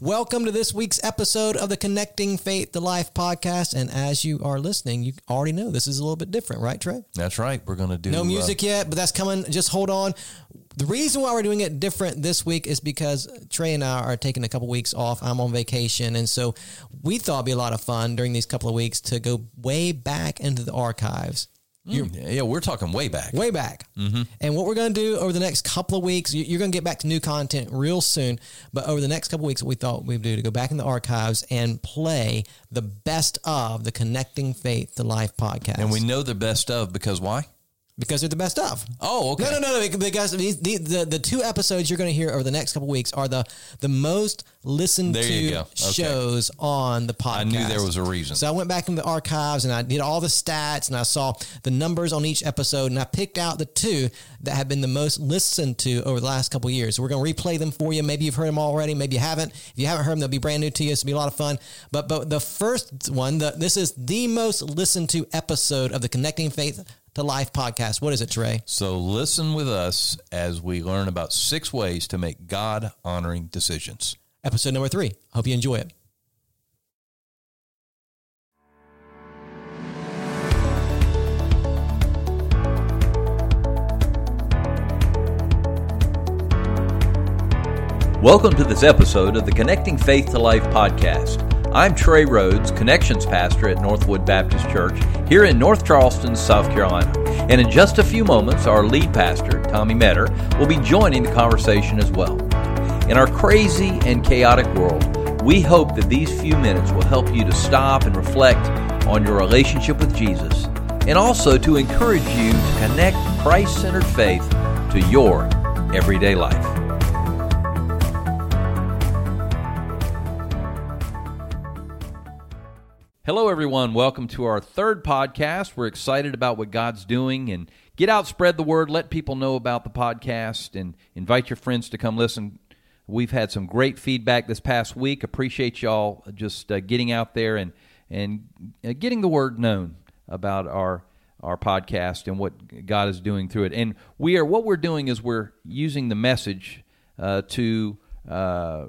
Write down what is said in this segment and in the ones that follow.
Welcome to this week's episode of the Connecting Faith to Life podcast. And as you are listening, you already know this is a little bit different, right, Trey? That's right. We're going to do No uh, music yet, but that's coming. Just hold on. The reason why we're doing it different this week is because Trey and I are taking a couple weeks off. I'm on vacation. And so we thought it'd be a lot of fun during these couple of weeks to go way back into the archives. Mm, yeah, we're talking way back. way back. Mm-hmm. And what we're going to do over the next couple of weeks, you- you're going to get back to new content real soon. But over the next couple of weeks, we thought we'd do to go back in the archives and play the best of the Connecting Faith to Life podcast. And we know the best of because why? Because they're the best of. Oh, okay. No, no, no, no. Because these, the, the the two episodes you're going to hear over the next couple of weeks are the the most listened There you to go. Okay. shows on the podcast. I knew there was a reason. So I went back in the archives and I did all the stats and I saw the numbers on each episode and I picked out the two that have been the most listened to over the last couple of years. So we're going to replay them for you. Maybe you've heard them already. Maybe you haven't. If you haven't heard them, they'll be brand new to you. It's going to be a lot of fun. But but the first one, the, this is the most listened to episode of the Connecting Faith to Life podcast. What is it, Trey? So listen with us as we learn about six ways to make God honoring decisions. Episode number three. Hope you enjoy it. Welcome to this episode of the Connecting Faith to Life podcast. I'm Trey Rhodes, Connections Pastor at Northwood Baptist Church here in North Charleston, South Carolina. And in just a few moments, our lead pastor, Tommy Metter, will be joining the conversation as well. In our crazy and chaotic world, we hope that these few minutes will help you to stop and reflect on your relationship with Jesus and also to encourage you to connect Christ centered faith to your everyday life. Everyone. Welcome to our third podcast. We're excited about what God's doing and get out, spread the word, let people know about the podcast, and invite your friends to come listen. We've had some great feedback this past week. Appreciate y'all just uh, getting out there and and uh, getting the word known about our our podcast and what God is doing through it. And we are what we're doing is we're using the message uh, to uh,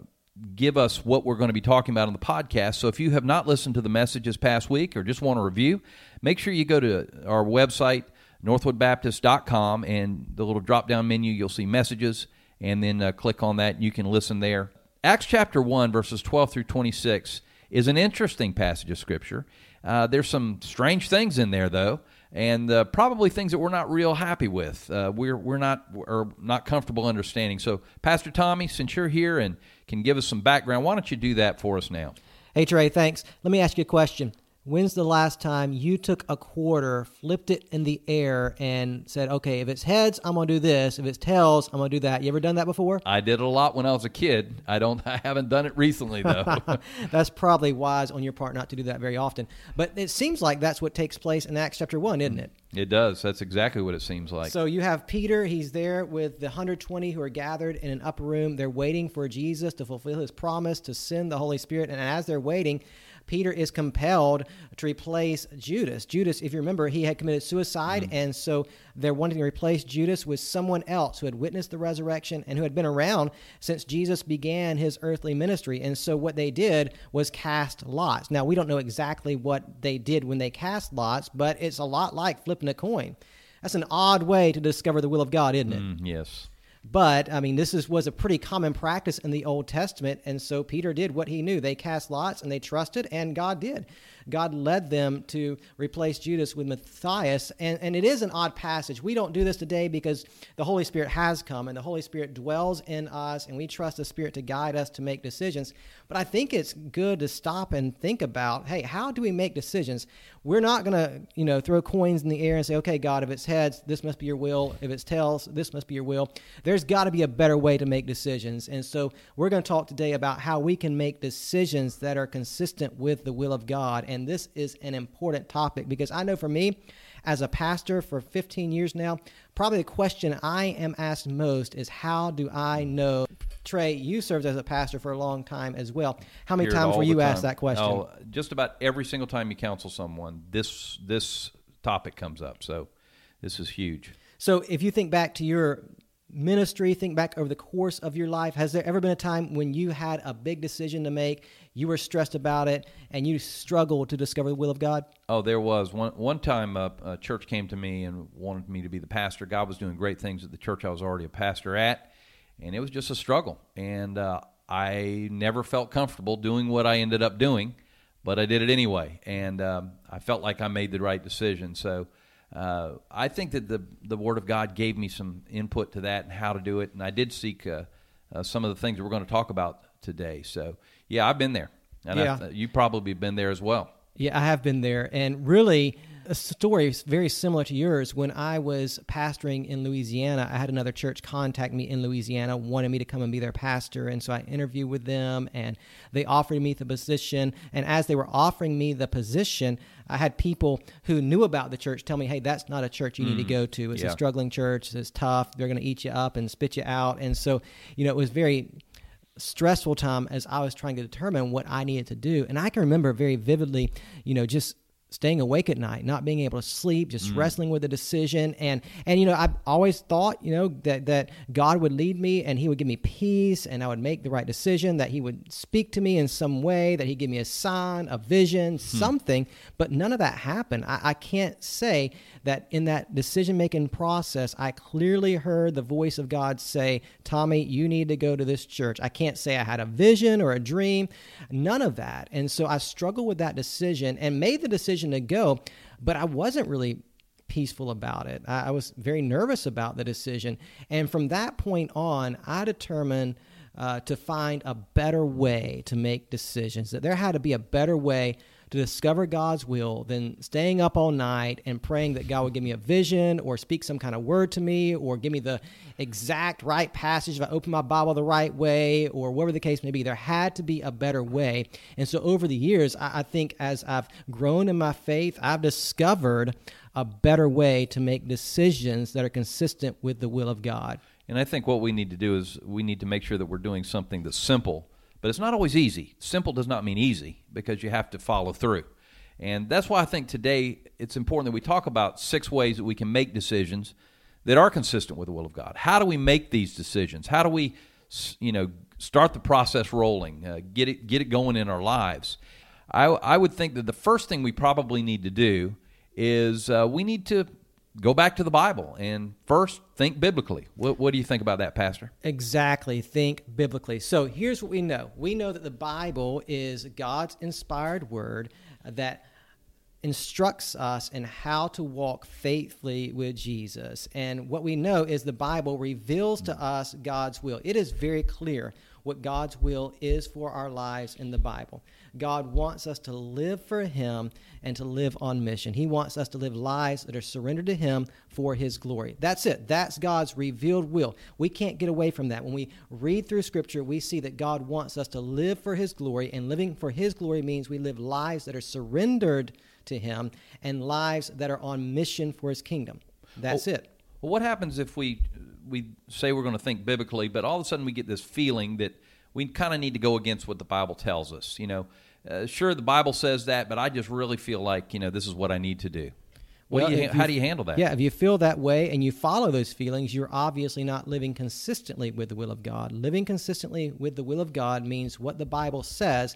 give us what we're going to be talking about on the podcast. So if you have not listened to the message this past week or just want to review, make sure you go to our website, northwoodbaptist.com, and the little drop down menu, you'll see messages, and then uh, click on that, you can listen there. Acts chapter 1, verses 12 through 26 is an interesting passage of Scripture. Uh, there's some strange things in there, though. And uh, probably things that we're not real happy with. Uh, we're we're not or not comfortable understanding. So, Pastor Tommy, since you're here and can give us some background, why don't you do that for us now? Hey, Trey, thanks. Let me ask you a question. When's the last time you took a quarter, flipped it in the air, and said, okay, if it's heads, I'm going to do this. If it's tails, I'm going to do that? You ever done that before? I did it a lot when I was a kid. I don't. I haven't done it recently though. that's probably wise on your part not to do that very often. But it seems like that's what takes place in Acts chapter 1, isn't it? it does. That's exactly what it seems like. So you have Peter, he's there with the 120 who are gathered in an upper room. They're waiting for Jesus to fulfill his promise to send the Holy Spirit. And as they're waiting, Peter is compelled to replace Judas. Judas, if you remember, he had committed suicide, and so they're wanting to replace Judas with someone else who had witnessed the resurrection and who had been around since Jesus began his earthly ministry. And so what they did was cast lots. Now, we don't know exactly what they did when they cast lots, but it's a lot like flipping a coin. That's an odd way to discover the will of God, isn't it? Mm, yes. But I mean, this is, was a pretty common practice in the Old Testament, and so Peter did what he knew. They cast lots, and they trusted, and God did. God led them to replace Judas with Matthias, and, and it is an odd passage. We don't do this today because the Holy Spirit has come, and the Holy Spirit dwells in us, and we trust the Spirit to guide us to make decisions. But I think it's good to stop and think about, hey, how do we make decisions? We're not going to, you know, throw coins in the air and say, okay, God, if it's heads, this must be your will. If it's tails, this must be your will. There's got to be a better way to make decisions. And so we're going to talk today about how we can make decisions that are consistent with the will of God. And this is an important topic because I know for me, as a pastor for 15 years now, probably the question I am asked most is how do I know? Trey, you served as a pastor for a long time as well. How many Hear times were you asked that question? Oh, just about every single time you counsel someone, this this topic comes up. So this is huge. So if you think back to your ministry, think back over the course of your life. Has there ever been a time when you had a big decision to make, you were stressed about it, and you struggled to discover the will of God? Oh, there was one one time a, a church came to me and wanted me to be the pastor. God was doing great things at the church I was already a pastor at, and it was just a struggle. And uh, I never felt comfortable doing what I ended up doing, but I did it anyway, and um, I felt like I made the right decision. So uh, I think that the the Word of God gave me some input to that and how to do it, and I did seek uh, uh, some of the things that we're going to talk about today. So yeah, I've been there, and Yeah. you probably been there as well. Yeah, I have been there. And really, a story very similar to yours. When I was pastoring in Louisiana, I had another church contact me in Louisiana, wanted me to come and be their pastor. And so I interviewed with them and they offered me the position. And as they were offering me the position, I had people who knew about the church tell me, hey, that's not a church you need to mm. go to. It's Yeah. a struggling church. It's tough. They're going to eat you up and spit you out. And so, you know, it was very stressful time as I was trying to determine what I needed to do. And I can remember very vividly, you know, just staying awake at night, not being able to sleep, just mm. wrestling with the decision. And and you know, I've always thought, you know, that that God would lead me and he would give me peace and I would make the right decision, that he would speak to me in some way, that he'd give me a sign, a vision, hmm. something. But none of that happened. I, I can't say that in that decision making process, I clearly heard the voice of God say, Tommy, you need to go to this church. I can't say I had a vision or a dream, none of that. And so I struggled with that decision and made the decision to go, but I wasn't really peaceful about it. I, I was very nervous about the decision. And from that point on, I determined uh, to find a better way to make decisions, that there had to be a better way to discover God's will than staying up all night and praying that God would give me a vision or speak some kind of word to me or give me the exact right passage if I open my Bible the right way or whatever the case may be. There had to be a better way. And so over the years, I, I think as I've grown in my faith, I've discovered a better way to make decisions that are consistent with the will of God. And I think what we need to do is we need to make sure that we're doing something that's simple, but it's not always easy. Simple does not mean easy because you have to follow through. And that's why I think today it's important that we talk about six ways that we can make decisions that are consistent with the will of God. How do we make these decisions? How do we, you know, start the process rolling, uh, get it get it going in our lives? I, I would think that the first thing we probably need to do is uh, we need to go back to the Bible and first think biblically. What, what do you think about that, Pastor? Exactly. Think biblically. So here's what we know we know that the Bible is God's inspired word that instructs us in how to walk faithfully with Jesus. And what we know is the Bible reveals to us God's will. It is very clear what God's will is for our lives in the Bible. God wants us to live for Him and to live on mission. He wants us to live lives that are surrendered to Him for His glory. That's it. That's God's revealed will. We can't get away from that. When we read through Scripture, we see that God wants us to live for His glory, and living for His glory means we live lives that are surrendered to Him and lives that are on mission for His kingdom. That's Oh, it. Well, what happens if we we say we're going to think biblically, but all of a sudden we get this feeling that we kind of need to go against what the Bible tells us? You know, uh, sure the Bible says that, but I just really feel like you know this is what I need to do. What do you, if how do you handle that? Yeah, if you feel that way and you follow those feelings, you're obviously not living consistently with the will of God. Living consistently with the will of God means what the Bible says.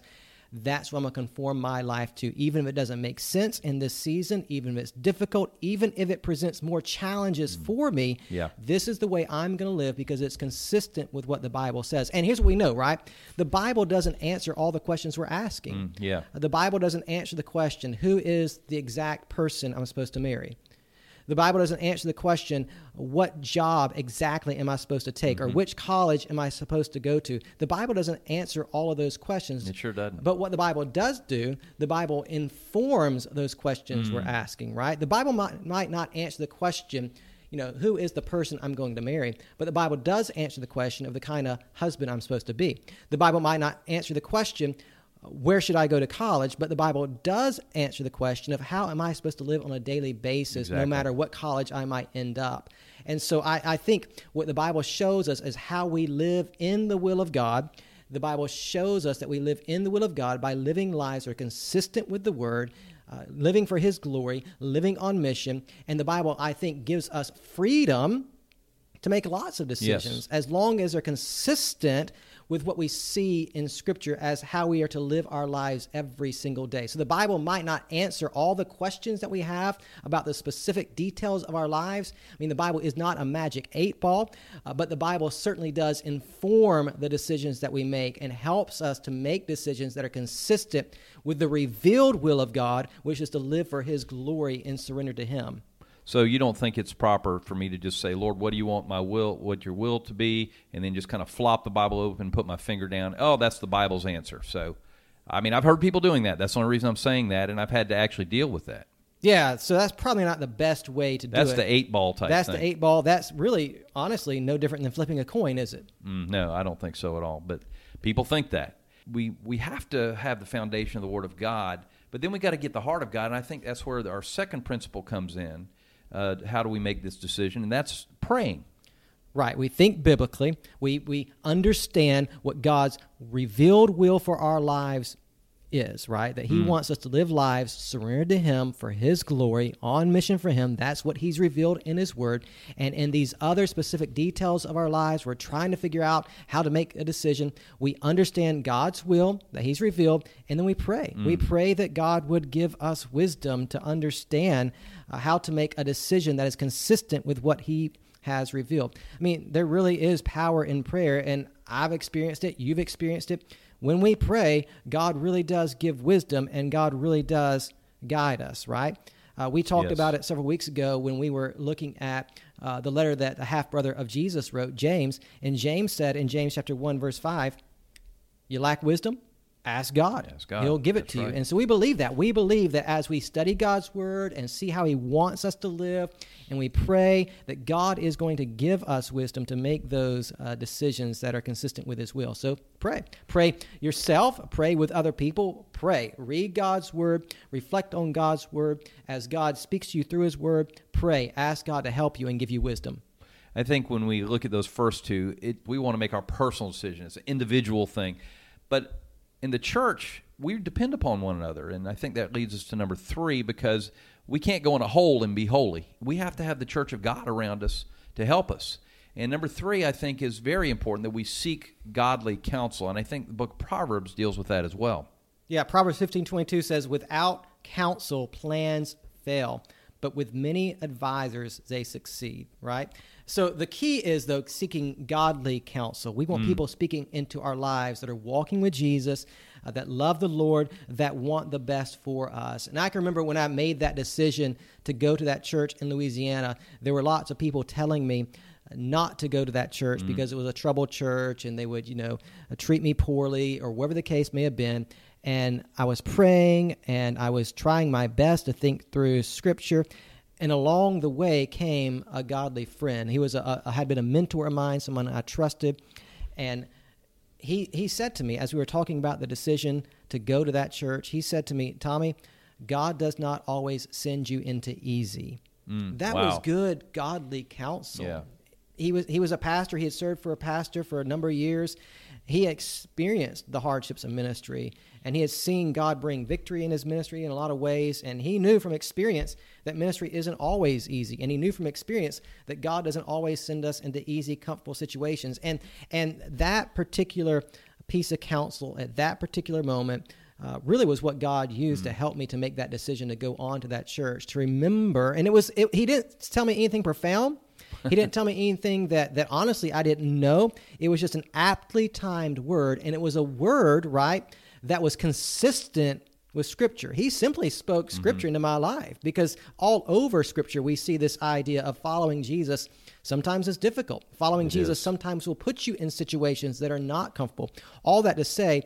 That's what I'm going to conform my life to, even if it doesn't make sense in this season, even if it's difficult, even if it presents more challenges mm. for me. Yeah. This is the way I'm going to live because it's consistent with what the Bible says. And here's what we know, right? The Bible doesn't answer all the questions we're asking. Mm, yeah. The Bible doesn't answer the question, who is the exact person I'm supposed to marry? The Bible doesn't answer the question, what job exactly am I supposed to take or mm-hmm. which college am I supposed to go to? The Bible doesn't answer all of those questions. It sure doesn't. But what the Bible does do, the Bible informs those questions we're mm. asking, right? The Bible might, might not answer the question, you know, who is the person I'm going to marry? But the Bible does answer the question of the kind of husband I'm supposed to be. The Bible might not answer the question, where should I go to college? But the Bible does answer the question of how am I supposed to live on a daily basis, no matter what college I might end up. And so I, I think what the Bible shows us is how we live in the will of God. The Bible shows us that we live in the will of God by living lives that are consistent with the Word, uh, living for His glory, living on mission. And the Bible, I think, gives us freedom to make lots of decisions as long as they're consistent with what we see in Scripture as how we are to live our lives every single day. So the Bible might not answer all the questions that we have about the specific details of our lives. I mean, the Bible is not a magic eight ball, uh, but the Bible certainly does inform the decisions that we make and helps us to make decisions that are consistent with the revealed will of God, which is to live for His glory and surrender to Him. So you don't think it's proper for me to just say, Lord, what do you want my will, what your will to be, and then just kind of flop the Bible open, put my finger down. Oh, that's the Bible's answer. So, I mean, I've heard people doing that. That's the only reason I'm saying that, and I've had to actually deal with that. Yeah, so that's probably not the best way to do That's it. the eight ball type. That's thing. the eight ball. That's really, honestly, no different than flipping a coin, is it? Mm, no, I don't think so at all. But people think that we we have to have the foundation of the Word of God, but then we got to get the heart of God, and I think that's where our second principle comes in. Uh, how do we make this decision? And that's praying. Right. We think biblically. We we understand what God's revealed will for our lives is, right? That he wants us to live lives surrendered to him for his glory, on mission for him. That's what he's revealed in his word. And in these other specific details of our lives, we're trying to figure out how to make a decision. We understand God's will that he's revealed, and then we pray. We pray that God would give us wisdom to understand uh, how to make a decision that is consistent with what he has revealed. I mean, there really is power in prayer, and I've experienced it. You've experienced it. When we pray, God really does give wisdom, and God really does guide us, right? Uh, we talked Yes. about it several weeks ago when we were looking at uh, the letter that the half brother of Jesus wrote, James. And James said in James chapter 1, verse 5, You lack wisdom? Ask God. Ask God. He'll give it That's to you. right. And so we believe that. We believe that as we study God's word and see how he wants us to live, and we pray that God is going to give us wisdom to make those uh, decisions that are consistent with his will. So pray. Pray yourself, pray with other people, pray. Read God's word, reflect on God's word. As God speaks to you through his word, pray. Ask God to help you and give you wisdom. I think when we look at those first two, it, we want to make our personal decision. It's an individual thing. But in the church, we depend upon one another. And I think that leads us to number three because we can't go in a hole and be holy. We have to have the church of God around us to help us. And number three, I think, is very important that we seek godly counsel. And I think the book of Proverbs deals with that as well. Yeah, Proverbs fifteen twenty two says, Without counsel, plans fail, but with many advisors, they succeed, right? So the key is, though, seeking godly counsel. We want hmm. people speaking into our lives that are walking with Jesus, uh, that love the Lord, that want the best for us. And I can remember when I made that decision to go to that church in Louisiana, there were lots of people telling me, not to go to that church hmm. because it was a troubled church and they would, you know, uh, treat me poorly or whatever the case may have been. And I was praying and I was trying my best to think through scripture. And along the way came a godly friend. He was a, a had been a mentor of mine, someone I trusted, and he he said to me as we were talking about the decision to go to that church. He said to me, "Tommy, God does not always send you into easy." Mm, that was good godly counsel Yeah. He was he was a pastor. He had served for a pastor for a number of years. He experienced the hardships of ministry, and he had seen God bring victory in his ministry in a lot of ways. And he knew from experience that ministry isn't always easy, and he knew from experience that God doesn't always send us into easy, comfortable situations. And and that particular piece of counsel at that particular moment. Uh, really was what God used to help me to make that decision to go on to that church to remember, and it was it, he didn't tell me anything profound, he didn't tell me anything that that honestly I didn't know. It was just an aptly timed word, and it was a word, right, that was consistent with Scripture. He simply spoke mm-hmm. Scripture into my life because all over Scripture we see this idea of following Jesus. Sometimes it's difficult. Following Jesus sometimes will put you in situations that are not comfortable. All that to say,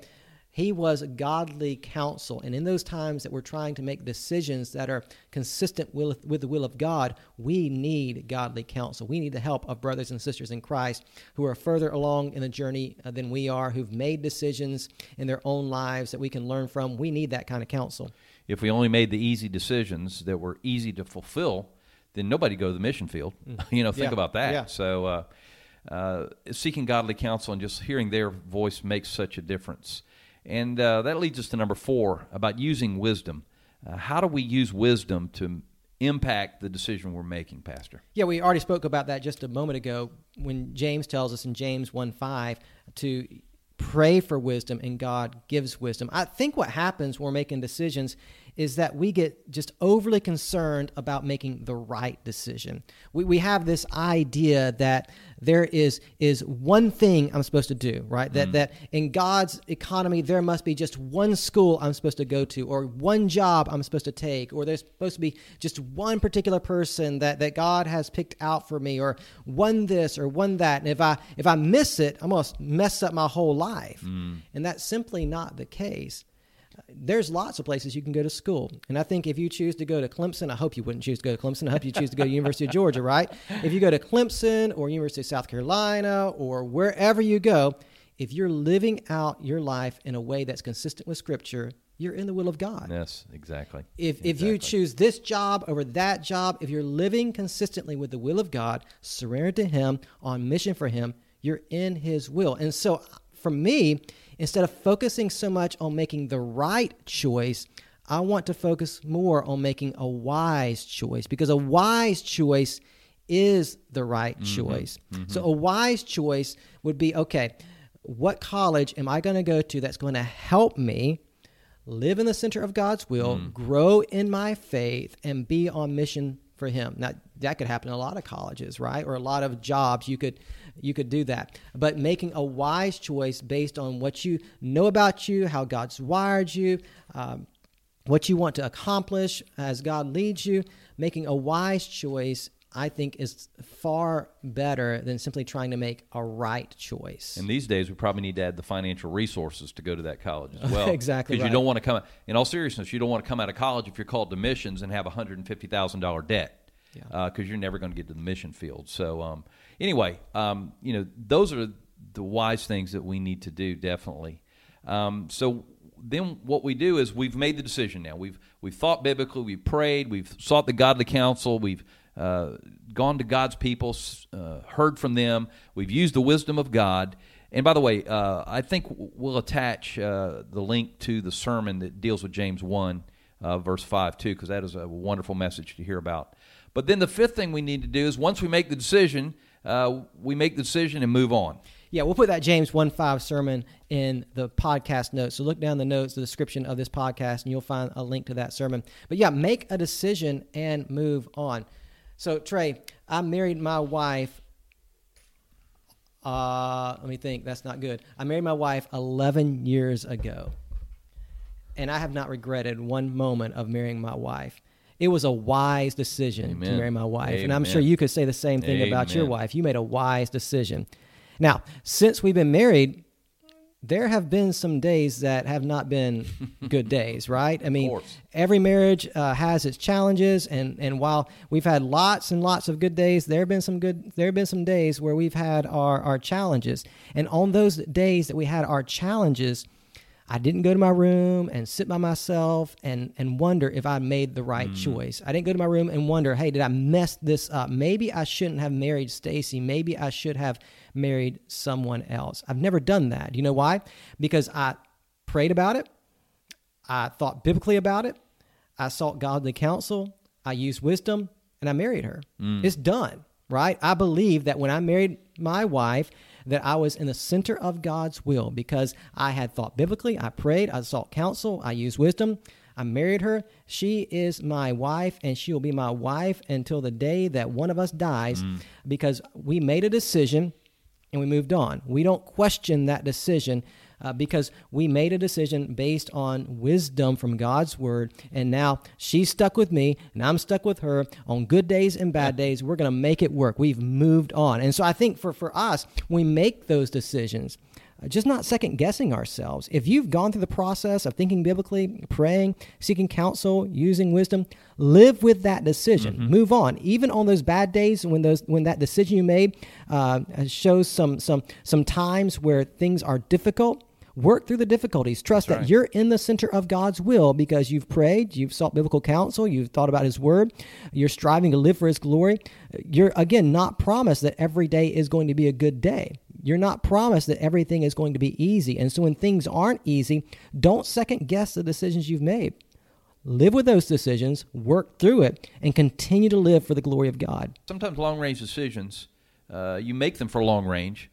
he was godly counsel. And in those times that we're trying to make decisions that are consistent with, with the will of God, we need godly counsel. We need the help of brothers and sisters in Christ who are further along in the journey uh, than we are, who've made decisions in their own lives that we can learn from. We need that kind of counsel. If we only made the easy decisions that were easy to fulfill, then nobody go to the mission field. you know, think Yeah. about that. Yeah. So, uh, uh, seeking godly counsel and just hearing their voice makes such a difference. And uh, that leads us to number four about using wisdom. Uh, how do we use wisdom to impact the decision we're making, Pastor? Yeah, we already spoke about that just a moment ago when James tells us in James 1 5 to pray for wisdom and God gives wisdom. I think what happens when we're making decisions is that we get just overly concerned about making the right decision. We, we have this idea that there is is one thing I'm supposed to do, right? That mm. that in God's economy there must be just one school I'm supposed to go to, or one job I'm supposed to take, or there's supposed to be just one particular person that, that God has picked out for me, or one this or one that. And if I if I miss it, I'm gonna mess up my whole life. Mm. And that's simply not the case there's lots of places you can go to school. And I think if you choose to go to Clemson, I hope you wouldn't choose to go to Clemson. I hope you choose to go to University of Georgia, right? If you go to Clemson or University of South Carolina or wherever you go, if you're living out your life in a way that's consistent with Scripture, you're in the will of God. Yes, exactly. If exactly. if you choose this job over that job, if you're living consistently with the will of God, surrendered to Him, on mission for Him, you're in His will. And so, for me, Instead of focusing so much on making the right choice, I want to focus more on making a wise choice because a wise choice is the right mm-hmm. choice. Mm-hmm. So, a wise choice would be okay, what college am I going to go to that's going to help me live in the center of God's will, mm. grow in my faith, and be on mission for Him? Now, that could happen in a lot of colleges, right? Or a lot of jobs. You could you could do that. But making a wise choice based on what you know about you, how God's wired you, um, what you want to accomplish as God leads you, making a wise choice I think is far better than simply trying to make a right choice. And these days, we probably need to add the financial resources to go to that college as well. exactly. Because right. you don't want to come, in all seriousness, you don't want to come out of college if you're called to missions and have a $150,000 debt because yeah. uh, you're never going to get to the mission field. So, um, anyway, um, you know, those are the wise things that we need to do, definitely. Um, so then what we do is we've made the decision now. We've we've thought biblically, we've prayed, we've sought the godly counsel, we've uh, gone to God's people, uh, heard from them, we've used the wisdom of God. And by the way, uh, I think we'll attach uh, the link to the sermon that deals with James 1, uh, verse 5, too, because that is a wonderful message to hear about. But then the fifth thing we need to do is once we make the decision, uh, we make the decision and move on. Yeah, we'll put that James 1 5 sermon in the podcast notes. So look down the notes, the description of this podcast, and you'll find a link to that sermon. But yeah, make a decision and move on. So, Trey, I married my wife. Uh, let me think. That's not good. I married my wife 11 years ago. And I have not regretted one moment of marrying my wife it was a wise decision Amen. to marry my wife. Amen. And I'm sure you could say the same thing Amen. about your wife. You made a wise decision. Now, since we've been married, there have been some days that have not been good days, right? I mean, every marriage uh, has its challenges, and and while we've had lots and lots of good days, there have been some good. There have been some days where we've had our our challenges, and on those days that we had our challenges, I didn't go to my room and sit by myself and, and wonder if I made the right mm. choice. I didn't go to my room and wonder, hey, did I mess this up? Maybe I shouldn't have married Stacy. Maybe I should have married someone else. I've never done that. You know why? Because I prayed about it. I thought biblically about it. I sought godly counsel. I used wisdom and I married her. Mm. It's done, right? I believe that when I married my wife, that I was in the center of God's will because I had thought biblically, I prayed, I sought counsel, I used wisdom. I married her. She is my wife, and she will be my wife until the day that one of us dies mm. because we made a decision and we moved on. We don't question that decision uh, because we made a decision based on wisdom from God's word. And now she's stuck with me, and I'm stuck with her on good days and bad days. We're going to make it work. We've moved on. And so I think for, for us, we make those decisions. Uh, just not second guessing ourselves. If you've gone through the process of thinking biblically, praying, seeking counsel, using wisdom, live with that decision. Mm-hmm. Move on. Even on those bad days when those when that decision you made uh, shows some some some times where things are difficult. Work through the difficulties. Trust That's that right. you're in the center of God's will because you've prayed, you've sought biblical counsel, you've thought about His Word, you're striving to live for His glory. You're, again, not promised that every day is going to be a good day. You're not promised that everything is going to be easy. And so when things aren't easy, don't second guess the decisions you've made. live with those decisions, work through it, and continue to live for the glory of God. Sometimes long range decisions, uh, you make them for long range,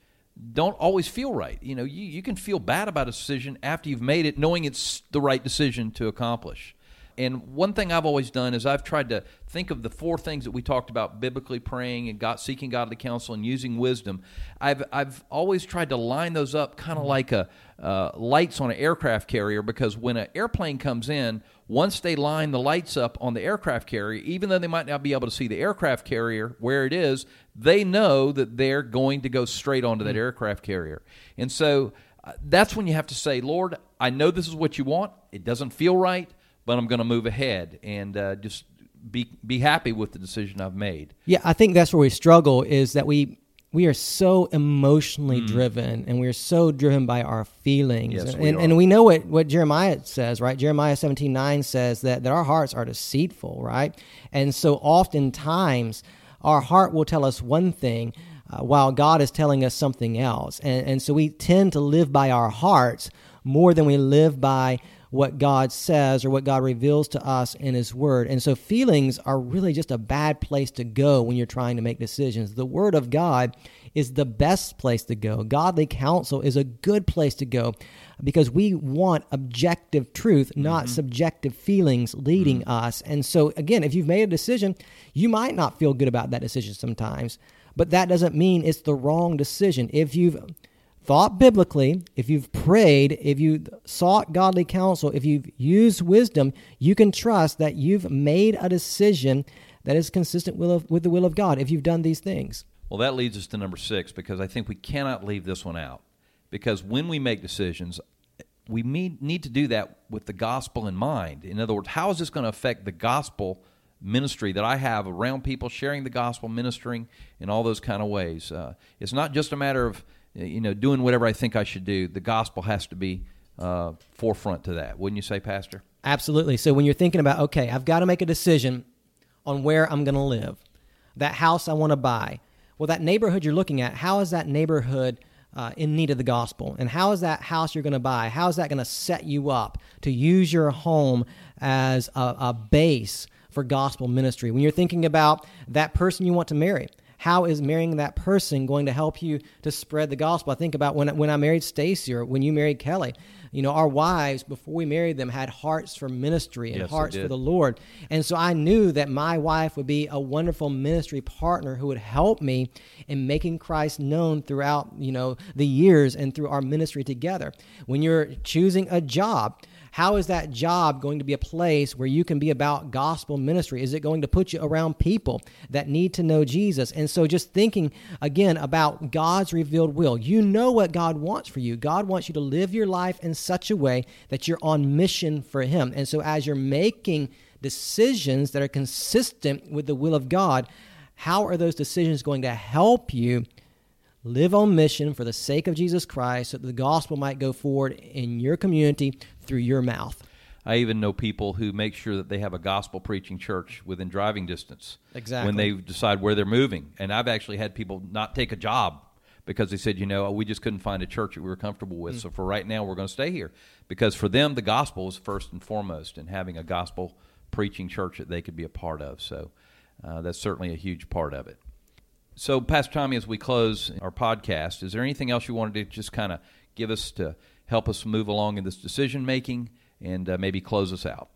don't always feel right. You know, you, you can feel bad about a decision after you've made it, knowing it's the right decision to accomplish. And one thing I've always done is I've tried to think of the four things that we talked about biblically praying and God, seeking godly counsel and using wisdom. I've, I've always tried to line those up kind of like a, uh, lights on an aircraft carrier because when an airplane comes in, once they line the lights up on the aircraft carrier, even though they might not be able to see the aircraft carrier where it is, they know that they're going to go straight onto that mm-hmm. aircraft carrier. And so uh, that's when you have to say, Lord, I know this is what you want. It doesn't feel right, but I'm going to move ahead and uh, just be be happy with the decision I've made. Yeah, I think that's where we struggle is that we we are so emotionally mm. driven and we're so driven by our feelings. Yes, and, we and, and, we know what, what Jeremiah says, right? Jeremiah 17 9 says that, that our hearts are deceitful, right? And so oftentimes our heart will tell us one thing uh, while God is telling us something else. And, and so we tend to live by our hearts more than we live by what God says or what God reveals to us in His Word. And so feelings are really just a bad place to go when you're trying to make decisions. The Word of God is the best place to go. Godly counsel is a good place to go because we want objective truth, not mm-hmm. subjective feelings leading mm-hmm. us. And so, again, if you've made a decision, you might not feel good about that decision sometimes, but that doesn't mean it's the wrong decision. If you've thought biblically, if you've prayed, if you sought godly counsel, if you've used wisdom, you can trust that you've made a decision that is consistent with, with the will of God if you've done these things. Well, that leads us to number six because I think we cannot leave this one out. Because when we make decisions, we need to do that with the gospel in mind. In other words, how is this going to affect the gospel ministry that I have around people, sharing the gospel, ministering in all those kind of ways? Uh, it's not just a matter of you know, doing whatever I think I should do. The gospel has to be uh, forefront to that. Wouldn't you say, Pastor? Absolutely. So when you're thinking about, okay, I've got to make a decision on where I'm going to live, that house I want to buy, well, that neighborhood you're looking at, how is that neighborhood uh, in need of the gospel? And how is that house you're going to buy, how is that going to set you up to use your home as a, a base for gospel ministry? When you're thinking about that person you want to marry, how is marrying that person going to help you to spread the gospel? I think about when when I married Stacy or when you married Kelly. You know, our wives before we married them had hearts for ministry and yes, hearts for the Lord, and so I knew that my wife would be a wonderful ministry partner who would help me in making Christ known throughout you know the years and through our ministry together. When you're choosing a job how is that job going to be a place where you can be about gospel ministry? Is it going to put you around people that need to know Jesus? And so, just thinking again about God's revealed will, you know what God wants for you. God wants you to live your life in such a way that you're on mission for Him. And so, as you're making decisions that are consistent with the will of God, how are those decisions going to help you live on mission for the sake of Jesus Christ so that the gospel might go forward in your community through your mouth. I even know people who make sure that they have a gospel preaching church within driving distance. Exactly. When they decide where they're moving. And I've actually had people not take a job because they said, you know, we just couldn't find a church that we were comfortable with. Mm. So for right now, we're going to stay here. Because for them, the gospel is first and foremost, and having a gospel preaching church that they could be a part of. So uh, that's certainly a huge part of it. So, Pastor Tommy, as we close our podcast, is there anything else you wanted to just kind of give us to help us move along in this decision making and uh, maybe close us out?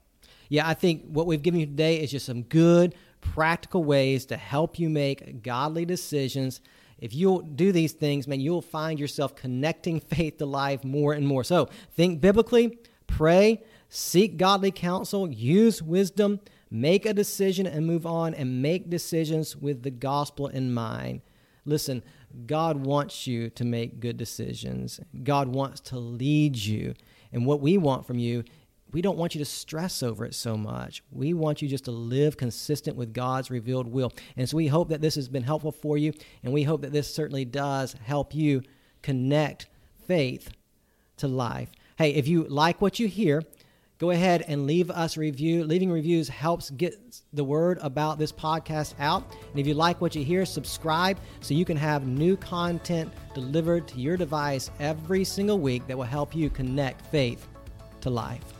Yeah, I think what we've given you today is just some good, practical ways to help you make godly decisions. If you'll do these things, man, you'll find yourself connecting faith to life more and more. So, think biblically, pray, seek godly counsel, use wisdom Make a decision and move on and make decisions with the gospel in mind. Listen, God wants you to make good decisions. God wants to lead you. And what we want from you, we don't want you to stress over it so much. We want you just to live consistent with God's revealed will. And so we hope that this has been helpful for you, and we hope that this certainly does help you connect faith to life. Hey, if you like what you hear, go ahead and leave us review. Leaving reviews helps get the word about this podcast out. And if you like what you hear, subscribe so you can have new content delivered to your device every single week that will help you connect faith to life.